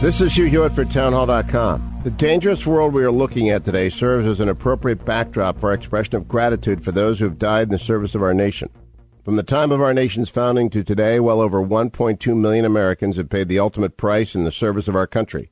This is Hugh Hewitt for townhall.com. The dangerous world we are looking at today serves as an appropriate backdrop for our expression of gratitude for those who have died in the service of our nation. From the time of our nation's founding to today, well over 1.2 million Americans have paid the ultimate price in the service of our country.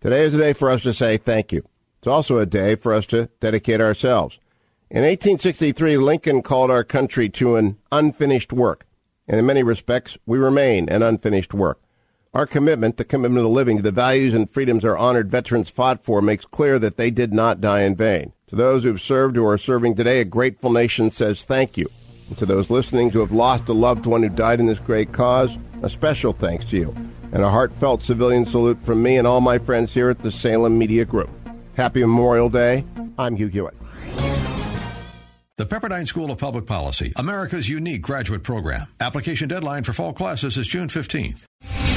Today is a day for us to say thank you. It's also a day for us to dedicate ourselves. In 1863, Lincoln called our country to an unfinished work, and in many respects, we remain an unfinished work. Our commitment, the commitment of the living, the values and freedoms our honored veterans fought for, makes clear that they did not die in vain. To those who've served or are serving today, a grateful nation says thank you. And to those listening who have lost a loved one who died in this great cause, a special thanks to you. And a heartfelt civilian salute from me and all my friends here at the Salem Media Group. Happy Memorial Day. I'm Hugh Hewitt. The Pepperdine School of Public Policy, America's unique graduate program. Application deadline for fall classes is June 15th.